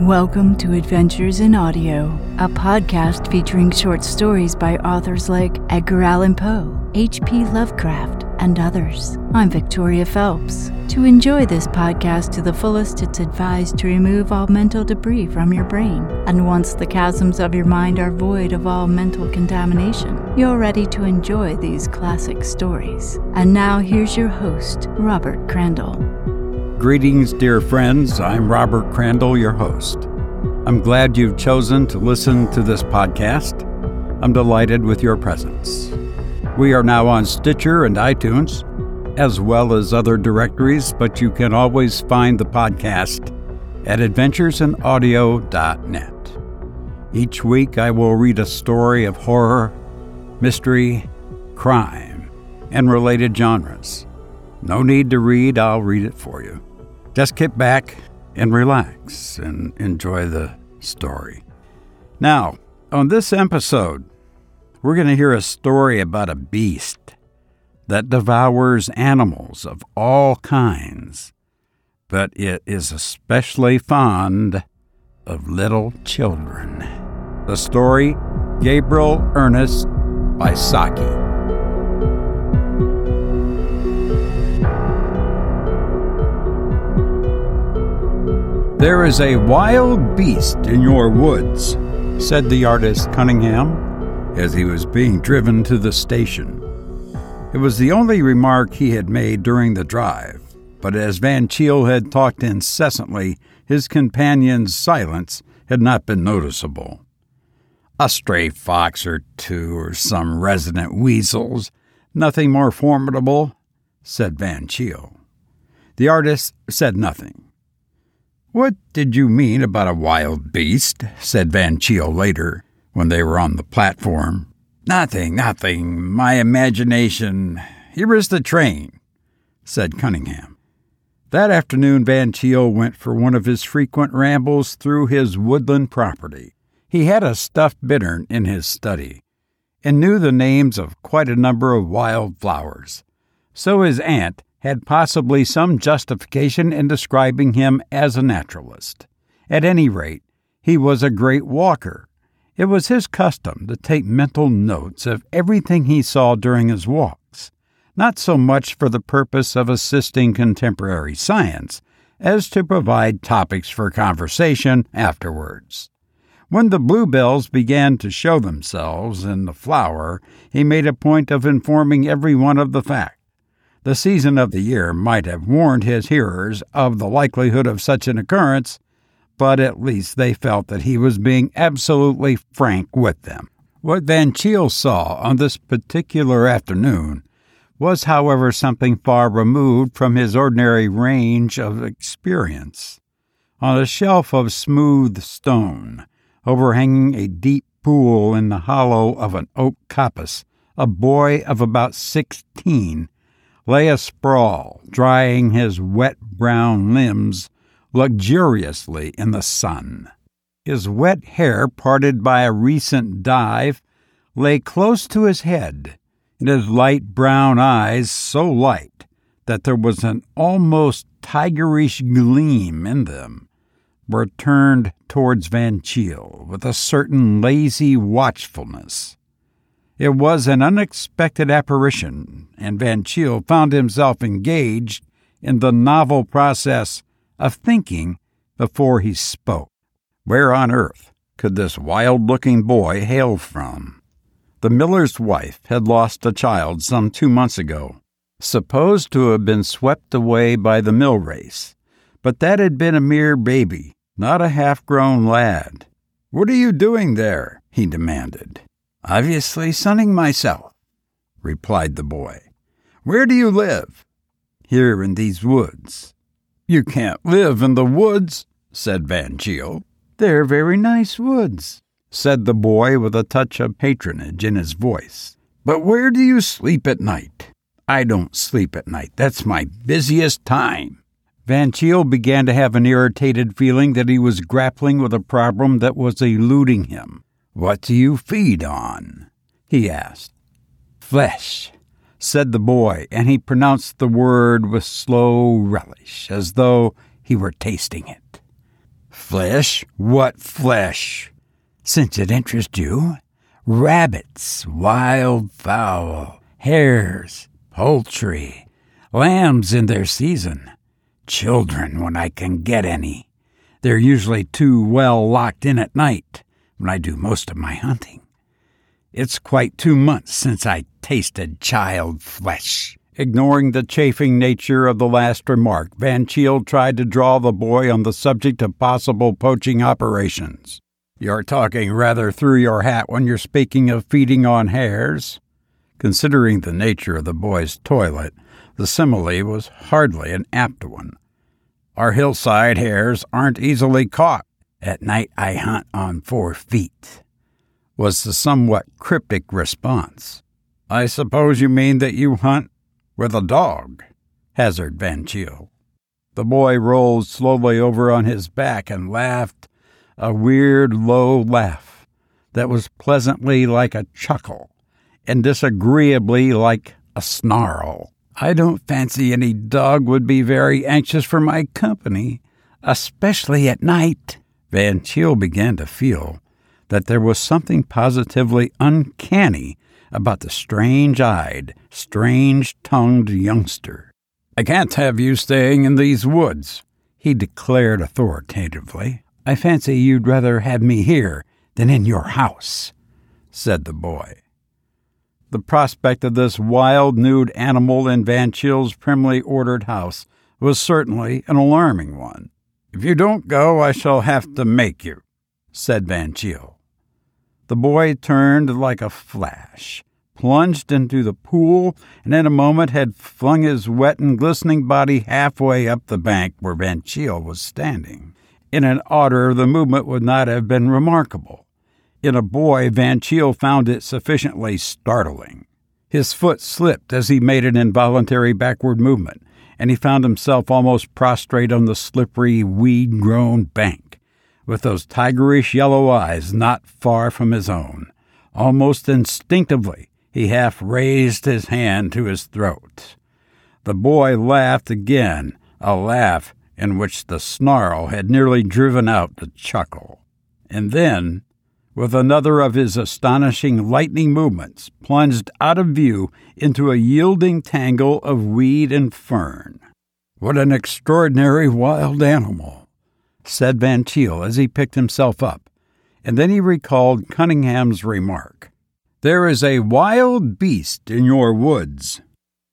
Welcome to Adventures in Audio, a podcast featuring short stories by authors like Edgar Allan Poe, H.P. Lovecraft, and others. I'm Victoria Phelps. To enjoy this podcast to the fullest, it's advised to remove all mental debris from your brain. And once the chasms of your mind are void of all mental contamination, you're ready to enjoy these classic stories. And now here's your host, Robert Crandall. Greetings, dear friends. I'm Robert Crandall, your host. I'm glad you've chosen to listen to this podcast. I'm delighted with your presence. We are now on Stitcher and iTunes, as well as other directories, but you can always find the podcast at adventuresinaudio.net. Each week, I will read a story of horror, mystery, crime, and related genres. No need to read, I'll read it for you. Just get back and relax and enjoy the story. Now, on this episode, we're going to hear a story about a beast that devours animals of all kinds, but it is especially fond of little children. The story Gabriel Ernest by Saki. There is a wild beast in your woods, said the artist Cunningham as he was being driven to the station. It was the only remark he had made during the drive, but as Van Cheele had talked incessantly, his companion's silence had not been noticeable. A stray fox or two, or some resident weasels, nothing more formidable, said Van Cheele. The artist said nothing. What did you mean about a wild beast? said Van Cheele later, when they were on the platform. Nothing, nothing. My imagination. Here is the train, said Cunningham. That afternoon, Van Cheele went for one of his frequent rambles through his woodland property. He had a stuffed bittern in his study and knew the names of quite a number of wild flowers. So his aunt had possibly some justification in describing him as a naturalist. At any rate, he was a great walker. It was his custom to take mental notes of everything he saw during his walks, not so much for the purpose of assisting contemporary science as to provide topics for conversation afterwards. When the bluebells began to show themselves in the flower, he made a point of informing everyone of the fact. The season of the year might have warned his hearers of the likelihood of such an occurrence, but at least they felt that he was being absolutely frank with them. What Van Cheele saw on this particular afternoon was, however, something far removed from his ordinary range of experience. On a shelf of smooth stone, overhanging a deep pool in the hollow of an oak coppice, a boy of about sixteen lay asprawl, drying his wet brown limbs luxuriously in the sun. His wet hair, parted by a recent dive, lay close to his head, and his light brown eyes so light that there was an almost tigerish gleam in them, were turned towards Van Cheele with a certain lazy watchfulness. It was an unexpected apparition, and Van Cheele found himself engaged in the novel process of thinking before he spoke. Where on earth could this wild looking boy hail from? The miller's wife had lost a child some two months ago, supposed to have been swept away by the mill race, but that had been a mere baby, not a half grown lad. What are you doing there? he demanded. Obviously sunning myself, replied the boy. Where do you live? Here in these woods. You can't live in the woods, said Van Cheele. They're very nice woods, said the boy with a touch of patronage in his voice. But where do you sleep at night? I don't sleep at night. That's my busiest time. Van Cheele began to have an irritated feeling that he was grappling with a problem that was eluding him. What do you feed on? he asked. Flesh, said the boy, and he pronounced the word with slow relish, as though he were tasting it. Flesh? What flesh? Since it interests you, rabbits, wild fowl, hares, poultry, lambs in their season, children when I can get any. They're usually too well locked in at night when I do most of my hunting. It's quite two months since I tasted child flesh. Ignoring the chafing nature of the last remark, Van Cheele tried to draw the boy on the subject of possible poaching operations. You're talking rather through your hat when you're speaking of feeding on hares. Considering the nature of the boy's toilet, the simile was hardly an apt one. Our hillside hares aren't easily caught. At night I hunt on four feet, was the somewhat cryptic response. I suppose you mean that you hunt with a dog, hazarded Van Cheele. The boy rolled slowly over on his back and laughed a weird, low laugh that was pleasantly like a chuckle and disagreeably like a snarl. I don't fancy any dog would be very anxious for my company, especially at night. Van Cheele began to feel that there was something positively uncanny about the strange eyed, strange tongued youngster. I can't have you staying in these woods, he declared authoritatively. I fancy you'd rather have me here than in your house, said the boy. The prospect of this wild, nude animal in Van Cheele's primly ordered house was certainly an alarming one. If you don't go, I shall have to make you, said Van Cheele. The boy turned like a flash, plunged into the pool, and in a moment had flung his wet and glistening body halfway up the bank where Van Cheele was standing. In an otter, the movement would not have been remarkable. In a boy, Van Cheele found it sufficiently startling. His foot slipped as he made an involuntary backward movement, and he found himself almost prostrate on the slippery, weed grown bank with those tigerish yellow eyes not far from his own. Almost instinctively, he half raised his hand to his throat. The boy laughed again, a laugh in which the snarl had nearly driven out the chuckle. And then, with another of his astonishing lightning movements, plunged out of view into a yielding tangle of weed and fern. What an extraordinary wild animal! said Van Cheele as he picked himself up, and then he recalled Cunningham's remark. There is a wild beast in your woods.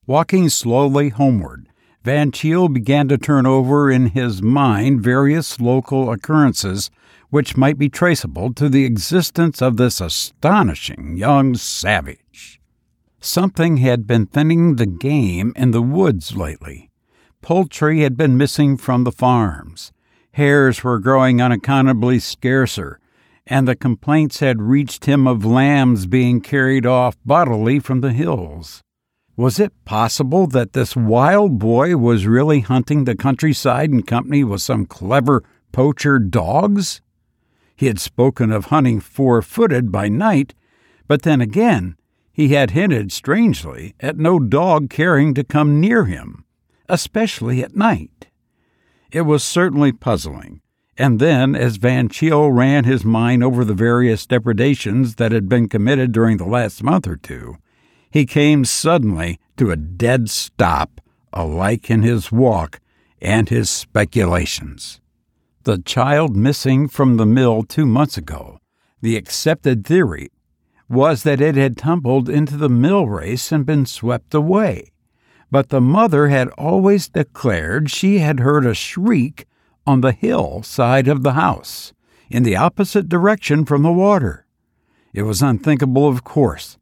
Walking slowly homeward, Van Cheele began to turn over in his mind various local occurrences which might be traceable to the existence of this astonishing young savage. Something had been thinning the game in the woods lately. Poultry had been missing from the farms hares were growing unaccountably scarcer, and the complaints had reached him of lambs being carried off bodily from the hills. Was it possible that this wild boy was really hunting the countryside in company with some clever poacher dogs? He had spoken of hunting four footed by night, but then again, he had hinted strangely at no dog caring to come near him, especially at night. It was certainly puzzling. And then, as Van Cheele ran his mind over the various depredations that had been committed during the last month or two, he came suddenly to a dead stop, alike in his walk and his speculations. The child missing from the mill two months ago, the accepted theory was that it had tumbled into the mill race and been swept away but the mother had always declared she had heard a shriek on the hill side of the house, in the opposite direction from the water. It was unthinkable, of course,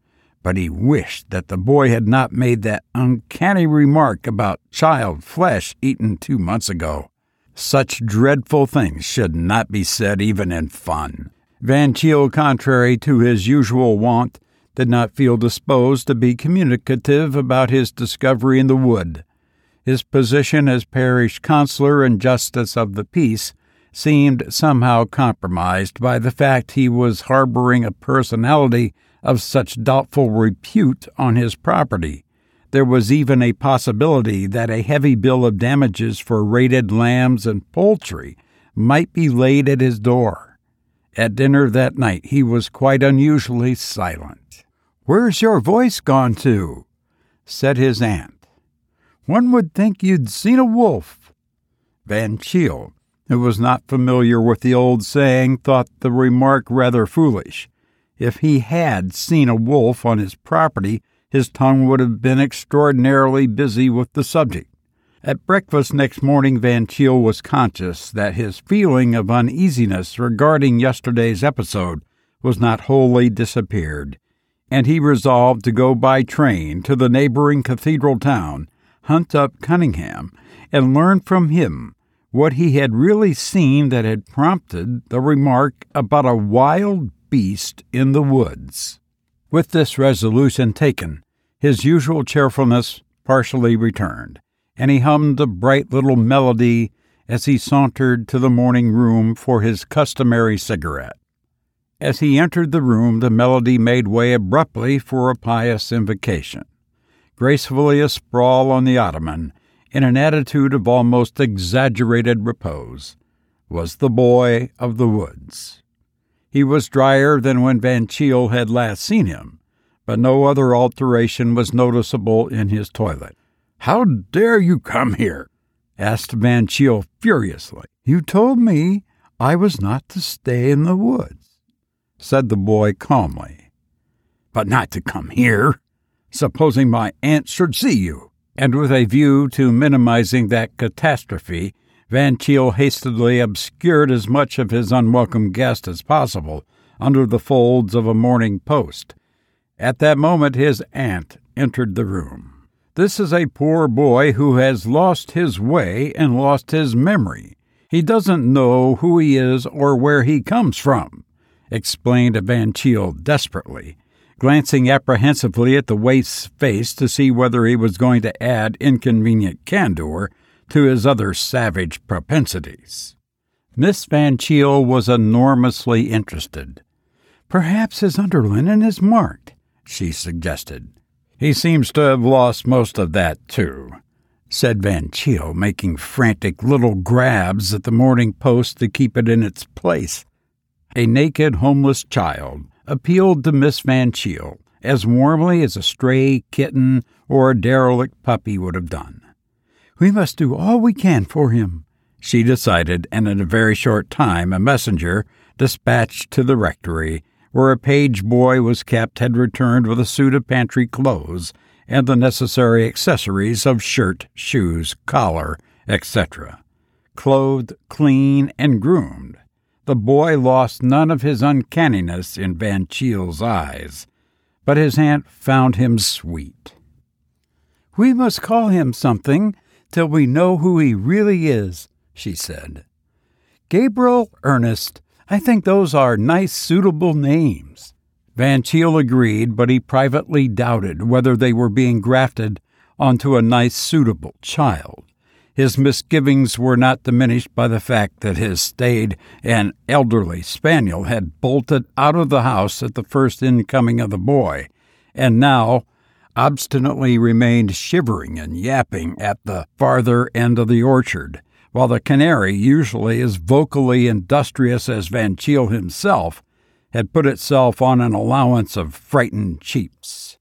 but he wished that the boy had not made that uncanny remark about child flesh eaten two months ago. Such dreadful things should not be said even in fun. Van Cheele, contrary to his usual wont, did not feel disposed to be communicative about his discovery in the wood. His position as parish councilor and justice of the peace seemed somehow compromised by the fact he was harboring a personality of such doubtful repute on his property. There was even a possibility that a heavy bill of damages for raided lambs and poultry might be laid at his door. At dinner that night, he was quite unusually silent. Where's your voice gone to? said his aunt. One would think you'd seen a wolf. Van Cheele, who was not familiar with the old saying, thought the remark rather foolish. If he had seen a wolf on his property, his tongue would have been extraordinarily busy with the subject. At breakfast next morning, Van Cheele was conscious that his feeling of uneasiness regarding yesterday's episode was not wholly disappeared, and he resolved to go by train to the neighboring cathedral town, hunt up Cunningham, and learn from him what he had really seen that had prompted the remark about a wild beast in the woods. With this resolution taken, his usual cheerfulness partially returned, and he hummed a bright little melody as he sauntered to the morning room for his customary cigarette. As he entered the room, the melody made way abruptly for a pious invocation. Gracefully asprawl on the ottoman, in an attitude of almost exaggerated repose, was the boy of the woods. He was drier than when Van Cheele had last seen him, but no other alteration was noticeable in his toilet. How dare you come here? asked Van Cheele furiously. You told me I was not to stay in the woods, said the boy calmly. But not to come here. Supposing my aunt should see you. And with a view to minimizing that catastrophe, Van Cheele hastily obscured as much of his unwelcome guest as possible under the folds of a morning post. At that moment, his aunt entered the room. This is a poor boy who has lost his way and lost his memory. He doesn't know who he is or where he comes from, explained Van Cheele desperately, glancing apprehensively at the waif's face to see whether he was going to add inconvenient candor to his other savage propensities. Miss Van Cheele was enormously interested. Perhaps his underlinen is marked, she suggested. He seems to have lost most of that, too, said Van Cheele, making frantic little grabs at the Morning Post to keep it in its place. A naked, homeless child appealed to Miss Van Cheele as warmly as a stray kitten or a derelict puppy would have done. We must do all we can for him, she decided, and in a very short time a messenger, dispatched to the rectory, where a page boy was kept, had returned with a suit of pantry clothes and the necessary accessories of shirt, shoes, collar, etc. Clothed, clean, and groomed, the boy lost none of his uncanniness in Van Cheele's eyes, but his aunt found him sweet. We must call him something till we know who he really is, she said. Gabriel Ernest, I think those are nice, suitable names. Van Cheele agreed, but he privately doubted whether they were being grafted onto a nice, suitable child. His misgivings were not diminished by the fact that his staid and elderly spaniel had bolted out of the house at the first incoming of the boy, and now obstinately remained shivering and yapping at the farther end of the orchard, while the canary, usually as vocally industrious as Van Cheele himself, had put itself on an allowance of frightened cheeps.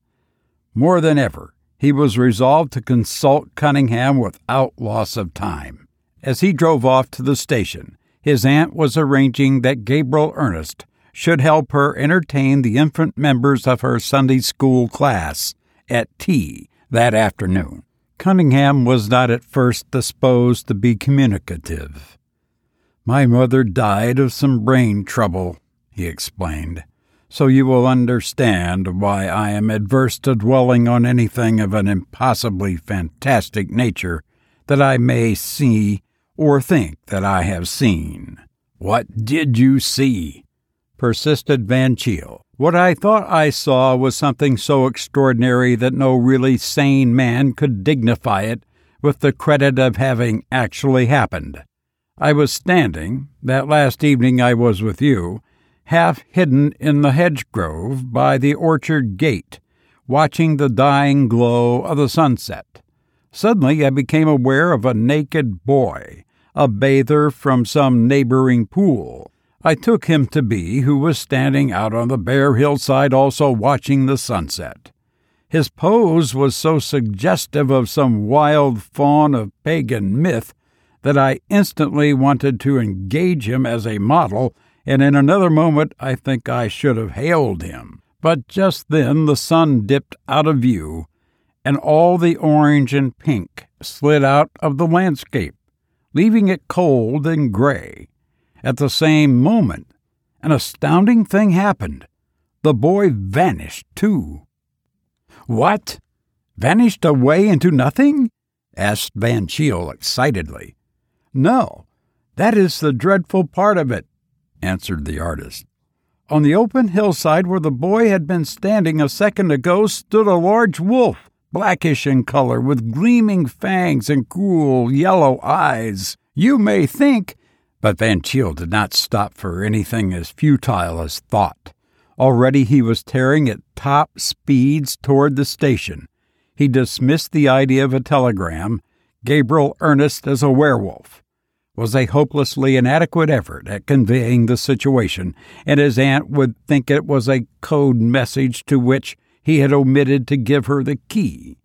More than ever, he was resolved to consult Cunningham without loss of time. As he drove off to the station, his aunt was arranging that Gabriel Ernest should help her entertain the infant members of her Sunday school class at tea that afternoon. Cunningham was not at first disposed to be communicative. My mother died of some brain trouble, he explained, so you will understand why I am adverse to dwelling on anything of an impossibly fantastic nature that I may see or think that I have seen. What did you see? persisted Van Cheele. What I thought I saw was something so extraordinary that no really sane man could dignify it with the credit of having actually happened. I was standing, that last evening I was with you, half hidden in the hedge grove by the orchard gate, watching the dying glow of the sunset. Suddenly I became aware of a naked boy, a bather from some neighboring pool. I took him to be who was standing out on the bare hillside also watching the sunset. His pose was so suggestive of some wild faun of pagan myth that I instantly wanted to engage him as a model, and in another moment I think I should have hailed him. But just then the sun dipped out of view, and all the orange and pink slid out of the landscape, leaving it cold and gray. At the same moment, an astounding thing happened. The boy vanished, too. What? Vanished away into nothing? asked Van Cheele excitedly. No, that is the dreadful part of it, answered the artist. On the open hillside where the boy had been standing a second ago stood a large wolf, blackish in color, with gleaming fangs and cruel yellow eyes. You may think but Van Cheele did not stop for anything as futile as thought. Already he was tearing at top speeds toward the station. He dismissed the idea of a telegram. Gabriel Ernest as a werewolf was a hopelessly inadequate effort at conveying the situation, and his aunt would think it was a code message to which he had omitted to give her the key.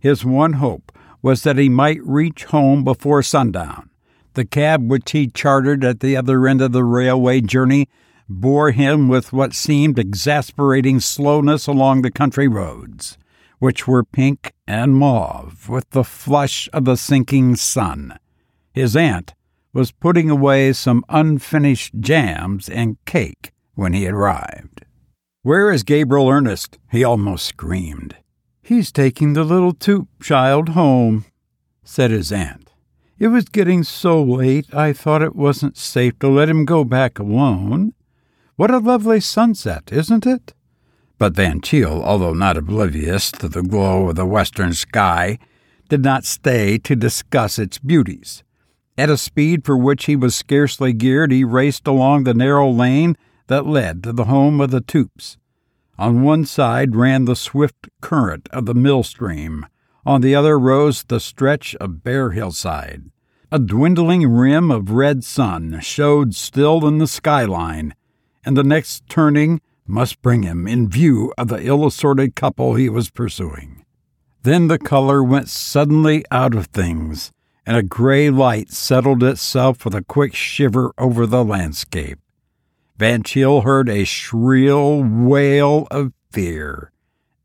His one hope was that he might reach home before sundown. The cab which he chartered at the other end of the railway journey bore him with what seemed exasperating slowness along the country roads, which were pink and mauve with the flush of the sinking sun. His aunt was putting away some unfinished jams and cake when he arrived. Where is Gabriel Ernest? he almost screamed. He's taking the little Toop child home, said his aunt. It was getting so late I thought it wasn't safe to let him go back alone. What a lovely sunset, isn't it? But Van Cheele, although not oblivious to the glow of the western sky, did not stay to discuss its beauties. At a speed for which he was scarcely geared, he raced along the narrow lane that led to the home of the Toops. On one side ran the swift current of the mill stream. On the other rose the stretch of bare hillside. A dwindling rim of red sun showed still in the skyline, and the next turning must bring him in view of the ill assorted couple he was pursuing. Then the color went suddenly out of things, and a gray light settled itself with a quick shiver over the landscape. Van Cheele heard a shrill wail of fear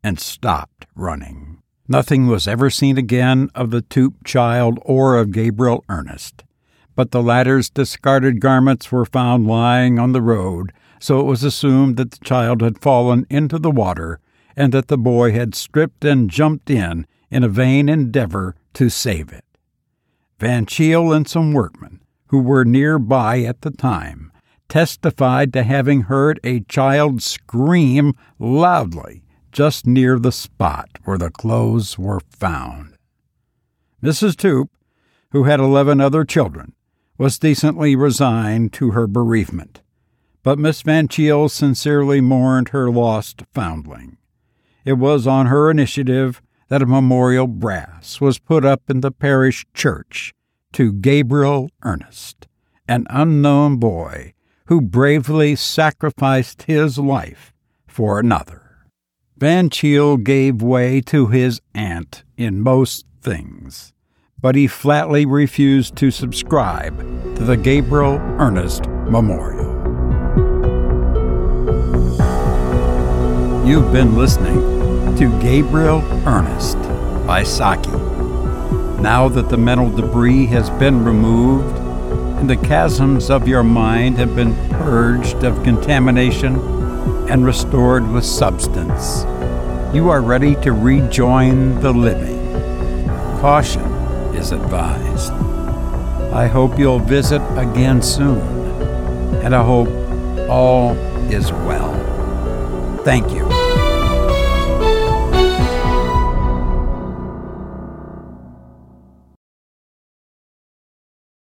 and stopped running. Nothing was ever seen again of the Toop child or of Gabriel Ernest, but the latter's discarded garments were found lying on the road, so it was assumed that the child had fallen into the water and that the boy had stripped and jumped in in a vain endeavor to save it. Van Cheele and some workmen, who were near by at the time, testified to having heard a child scream loudly just near the spot where the clothes were found. Mrs. Toop, who had eleven other children, was decently resigned to her bereavement, but Miss Van Cheele sincerely mourned her lost foundling. It was on her initiative that a memorial brass was put up in the parish church to Gabriel Ernest, an unknown boy who bravely sacrificed his life for another. Van Cheele gave way to his aunt in most things, but he flatly refused to subscribe to the Gabriel Ernest Memorial. You've been listening to Gabriel Ernest by Saki. Now that the mental debris has been removed and the chasms of your mind have been purged of contamination, and restored with substance. You are ready to rejoin the living. Caution is advised. I hope you'll visit again soon, and I hope all is well. Thank you.